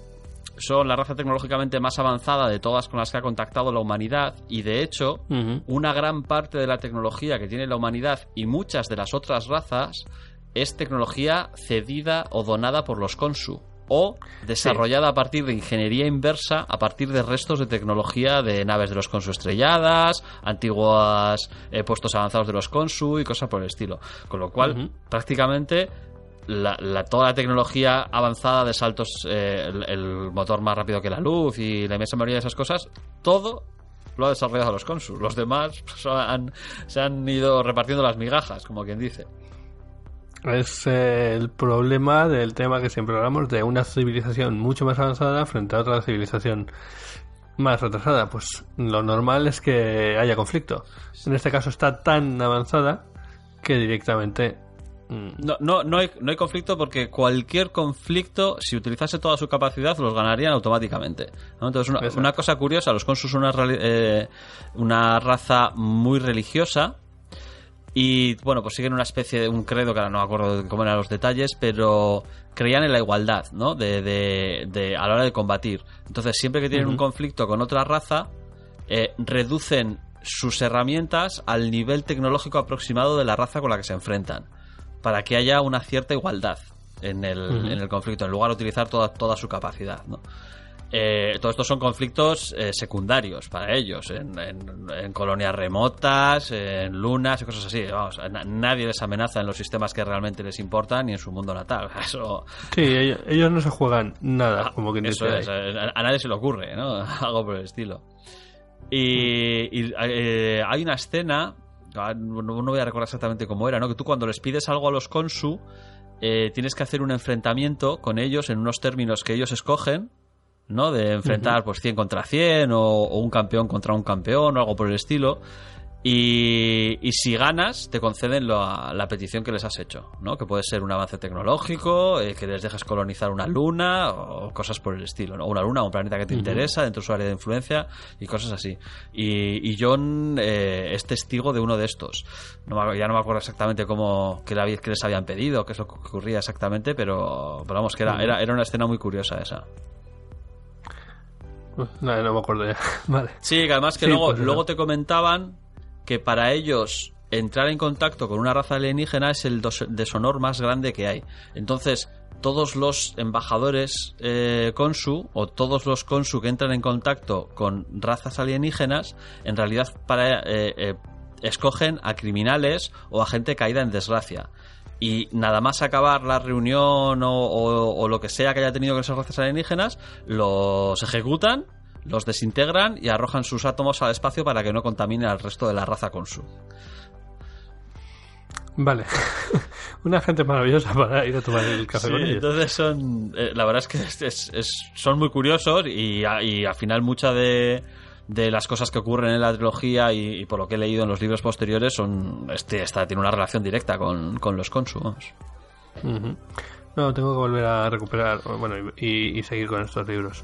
son la raza tecnológicamente más avanzada de todas con las que ha contactado la humanidad y de hecho una gran parte de la tecnología que tiene la humanidad y muchas de las otras razas es tecnología cedida o donada por los Konsu o desarrollada a partir de ingeniería inversa a partir de restos de tecnología de naves de los Konsu estrelladas, antiguos puestos avanzados de los Konsu y cosas por el estilo. Con lo cual, prácticamente la, la- toda la tecnología avanzada de saltos, eh, el, el motor más rápido que la luz y la inmensa mayoría de esas cosas, todo lo ha desarrollado los Consul. Los demás pues, han- se han ido repartiendo las migajas, como quien dice. Es eh, el problema del tema que siempre hablamos de una civilización mucho más avanzada frente a otra civilización más retrasada. Pues lo normal es que haya conflicto. En este caso está tan avanzada que directamente... mm, No, no, no, hay, no hay conflicto porque cualquier conflicto, si utilizase toda su capacidad, los ganarían automáticamente. ¿no? Entonces, una, cosa curiosa, los Consul son una, eh, una raza muy religiosa y, bueno, pues siguen una especie de un credo, que ahora no me acuerdo cómo eran los detalles, pero creían en la igualdad, ¿no? De, de- de- a la hora de combatir. Entonces, siempre que tienen un conflicto con otra raza, eh, reducen sus herramientas al nivel tecnológico aproximado de la raza con la que se enfrentan. Para que haya una cierta igualdad en el, en el conflicto, en lugar de utilizar toda, toda su capacidad. ¿no? Eh, todos estos son conflictos eh, secundarios para ellos, en, en- en colonias remotas, en lunas y cosas así. Vamos, na- nadie les amenaza en los sistemas que realmente les importan ni en su mundo natal. Eso, Sí, ellos, ellos no se juegan nada, como Ah, eso es, ahí. a, a nadie se le ocurre, ¿no? Algo por el estilo. Y, y, eh, hay una escena, ah, no, no voy a recordar exactamente cómo era, ¿no? Que tú cuando les pides algo a los Konsu, eh, tienes que hacer un enfrentamiento con ellos en unos términos que ellos escogen, ¿no? De enfrentar pues 100 contra 100 o, o un campeón contra un campeón o algo por el estilo. Y, y si ganas, te conceden la, la petición que les has hecho, ¿no? Que puede ser un avance tecnológico, eh, que les dejes colonizar una luna o cosas por el estilo, ¿no? Una luna o un planeta que te interesa dentro de su área de influencia y cosas así. Y, y John eh, es testigo de uno de estos. No ya no me acuerdo exactamente cómo que les habían pedido, qué es lo que ocurría exactamente, pero, pero vamos, que era, era, era una escena muy curiosa esa. No, no me acuerdo ya. vale. Sí, que además que Sí, luego, pues luego te comentaban que para ellos entrar en contacto con una raza alienígena es el deshonor más grande que hay. Entonces, todos los embajadores eh, consu o todos los consu que entran en contacto con razas alienígenas, en realidad para eh, eh, escogen a criminales o a gente caída en desgracia. Y nada más acabar la reunión o, o- o lo que sea que haya tenido con esas razas alienígenas, los ejecutan, los desintegran y arrojan sus átomos al espacio para que no contamine al resto de la raza consu. Vale. Una gente maravillosa para ir a tomar el café Sí, con ellos. entonces son. eh, la verdad es que es- es- es- son muy curiosos y, a- y al final muchas de, de las cosas que ocurren en la trilogía y, y por lo que he leído en los libros posteriores son. Este, esta tiene una relación directa con, con los consumos. No, tengo que volver a recuperar, bueno, y, y seguir con estos libros.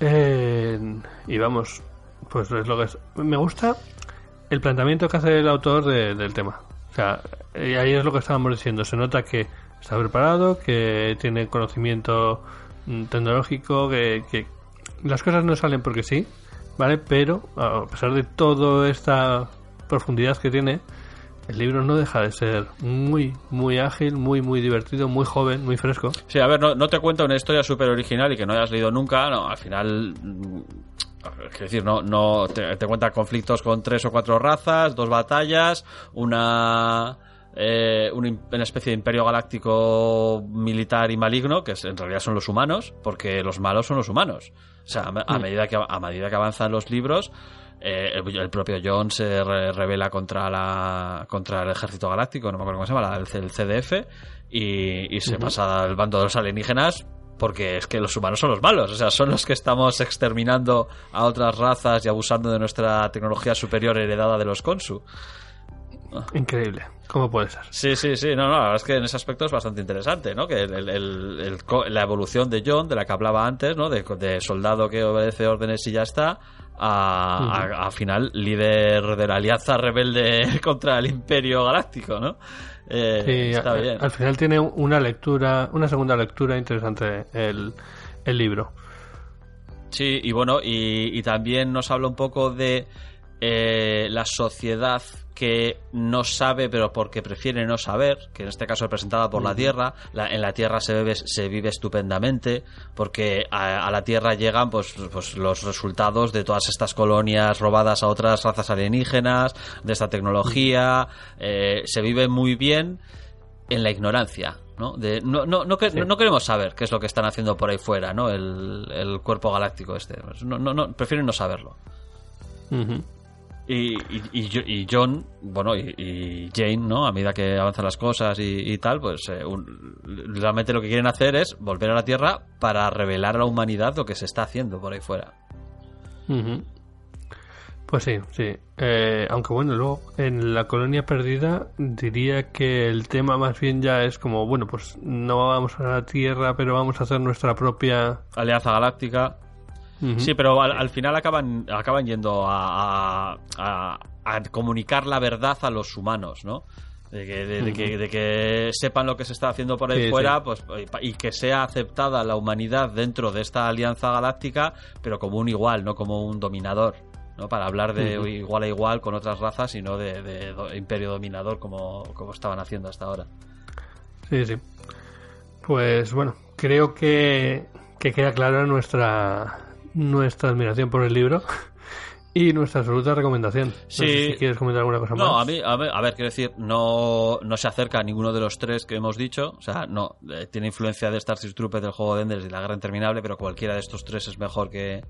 Eh, y vamos, pues es lo que es. Me gusta el planteamiento que hace el autor de- del tema. O sea, ahí es lo que estábamos diciendo. Se nota que está preparado, que tiene conocimiento mm, tecnológico, que, que las cosas no salen porque sí, ¿vale? Pero a pesar de toda esta profundidad que tiene, el libro no deja de ser muy, muy ágil, muy, muy divertido, muy joven, muy fresco. Sí, a ver, no, no te cuenta una historia súper original y que no hayas leído nunca, no, al final... mm, Es decir, no, no te, te cuenta conflictos con tres o cuatro razas, dos batallas, una... eh, una especie de imperio galáctico militar y maligno, que es- en realidad son los humanos, porque los malos son los humanos. O sea, a, a medida, que, a medida que avanzan los libros, eh, el, el propio John se re- revela contra la contra el ejército galáctico, no me acuerdo cómo se llama, la- el, el CDF, y, y se pasa al bando de los alienígenas porque es que los humanos son los malos, o sea, son los que estamos exterminando a otras razas y abusando de nuestra tecnología superior heredada de los Konsu. Increíble. ¿Cómo puede ser? Sí, sí, sí, no, no, la verdad es que en ese aspecto es bastante interesante, ¿no? Que el- la evolución de John, de la que hablaba antes, ¿no? De, de soldado que obedece órdenes y ya está, a, a- a final líder de la alianza rebelde contra el imperio galáctico, ¿no? Eh, Sí, está bien. al final tiene una lectura, una segunda lectura interesante el, el libro. Sí, y bueno, y, y también nos habla un poco de eh, la sociedad que no sabe, pero porque prefiere no saber, que en este caso es presentada por la Tierra. La- en la Tierra se vive, se vive estupendamente, porque a, a la Tierra llegan pues, pues los resultados de todas estas colonias robadas a otras razas alienígenas, de esta tecnología. eh, se vive muy bien en la ignorancia. ¿no? De, no, no, no, que- no queremos saber qué es lo que están haciendo por ahí fuera, ¿no? El, el cuerpo galáctico este. No, no, no, prefieren no saberlo. Y, y, y y John, bueno, y, y Jane, ¿no? A medida que avanzan las cosas y, y tal, pues eh, un- realmente lo que quieren hacer es volver a la Tierra para revelar a la humanidad lo que se está haciendo por ahí fuera. Pues sí, sí. Eh, aunque bueno, luego en la colonia perdida diría que el tema más bien ya es como, bueno, pues no vamos a la Tierra, pero vamos a hacer nuestra propia... Alianza Galáctica. Sí, pero al, al final acaban, acaban yendo a, a- a- a comunicar la verdad a los humanos, ¿no? De que, de, de que, de que sepan lo que se está haciendo por ahí Sí, fuera sí. pues y que sea aceptada la humanidad dentro de esta alianza galáctica, pero como un igual, no como un dominador. ¿no? Para hablar de igual a igual con otras razas y no de, de do- imperio dominador como, como estaban haciendo hasta ahora. Sí, sí. Pues bueno, creo que, que queda clara nuestra, nuestra admiración por el libro y nuestra absoluta recomendación. No sé si quieres comentar alguna cosa No, más. a mí, a ver, a ver, quiero decir, no, no se acerca a ninguno de los tres que hemos dicho. O sea, no, eh, tiene influencia de Starship Troopers, del juego de Enders y la Guerra Interminable, pero cualquiera de estos tres es mejor que,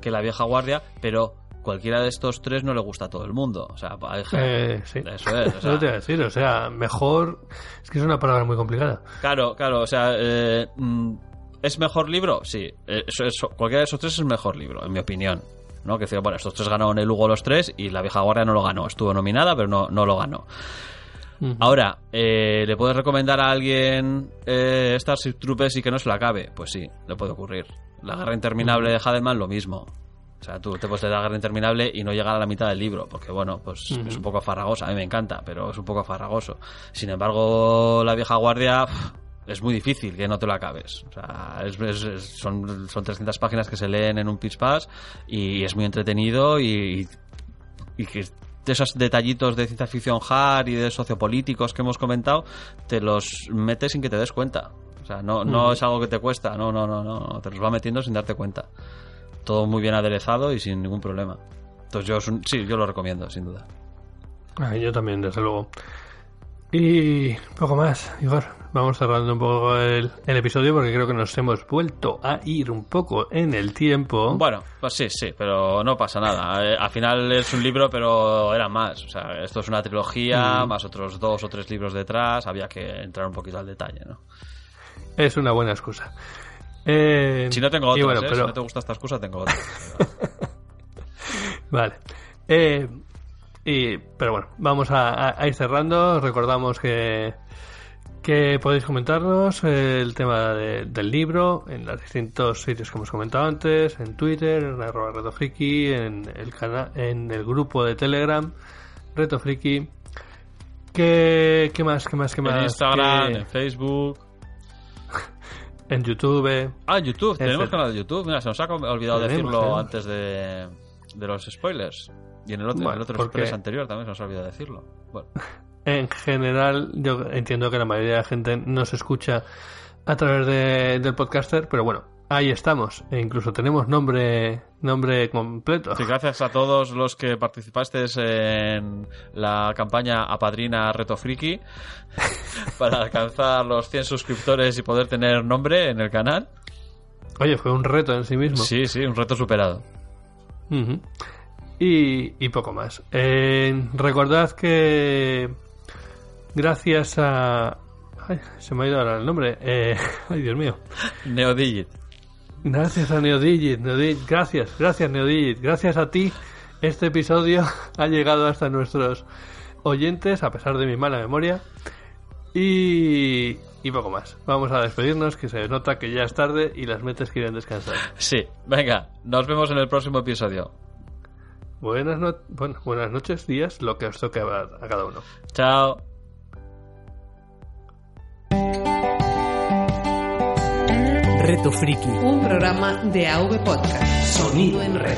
que la vieja guardia. Pero cualquiera de estos tres no le gusta a todo el mundo. O sea, hay gente- Eh, sí. Eso es, o sea, Eso te iba a decir, o sea, mejor. Es que es una palabra muy complicada. Claro, claro, o sea, eh, mm, ¿es mejor libro? Sí, eso, eso- cualquiera de esos tres es mejor libro, en mi opinión. ¿no? Que decía, bueno, estos tres ganaron el Hugo los tres y la vieja guardia no lo ganó. Estuvo nominada, pero no, no lo ganó. Ahora, eh, ¿le puedes recomendar a alguien eh, Starship Troopers y que no se lo acabe? Pues sí, le puede ocurrir. La guerra interminable de Hadelman, lo mismo. O sea, tú te puedes leer la guerra interminable y no llegar a la mitad del libro, porque bueno, pues es un poco farragoso. A mí me encanta, pero es un poco farragoso. Sin embargo, la vieja guardia es muy difícil que no te lo acabes. O sea, es- es- son, son 300 páginas que se leen en un pitch pass y es muy entretenido y, y que de esos detallitos de ciencia ficción hard y de sociopolíticos que hemos comentado, te los metes sin que te des cuenta. O sea, no, no es algo que te cuesta, no, no, no, no, te los va metiendo sin darte cuenta. Todo muy bien aderezado y sin ningún problema. Entonces yo, sí, yo lo recomiendo, sin duda. Ah, yo también, desde luego. Y poco más, Igor. Vamos cerrando un poco el, el episodio porque creo que nos hemos vuelto a ir un poco en el tiempo. Bueno, pues sí, sí, pero no pasa nada. Eh, al final es un libro, pero era más. O sea, esto es una trilogía, más otros dos o tres libros detrás. Había que entrar un poquito al detalle, ¿no? Es una buena excusa. Eh, Si no tengo y otras, bueno, ¿eh? pero- Si no te gusta esta excusa, tengo otras. Vale. Eh, y, pero bueno, vamos a, a- a ir cerrando. Recordamos que, que podéis comentarnos el tema de- del libro en los distintos sitios que hemos comentado antes, en Twitter, en arroba Reto Friki, en el, cana- en el grupo de Telegram, Reto Friki. ¿Qué, qué más? ¿Qué más? ¿Qué más? en Instagram, ¿Qué- en Facebook. en YouTube. Ah, en YouTube, tenemos canal de YouTube. Mira, se nos ha olvidado decirlo tenemos. antes de, de los spoilers. Y en el otro, en Bueno, el otro porque- anterior también se nos ha olvidado decirlo. Bueno, En general, yo entiendo que la mayoría de la gente no se escucha a través de- del podcaster, pero bueno, ahí estamos. E incluso tenemos nombre, nombre completo. sí, gracias a todos los que participasteis en la campaña Apadrina Reto Friki para alcanzar los 100 suscriptores y poder tener nombre en el canal. Oye, fue un reto en sí mismo. Sí, sí, un reto superado. Ujú. Y, y poco más. Eh, recordad que gracias a... Ay, se me ha ido ahora el nombre. Eh, ay, Dios mío. Neodigit. Gracias a Neodigit, Neodigit, gracias, gracias Neodigit, gracias a ti. Este episodio ha llegado hasta nuestros oyentes, a pesar de mi mala memoria. Y, y poco más. Vamos a despedirnos, que se nota que ya es tarde y las mentes quieren descansar. Sí, venga, nos vemos en el próximo episodio. Buenas, no- bueno, buenas noches, días, lo que os toque a, a cada uno. Chao. Reto Friki. Un programa de AV Podcast. Sonido en red.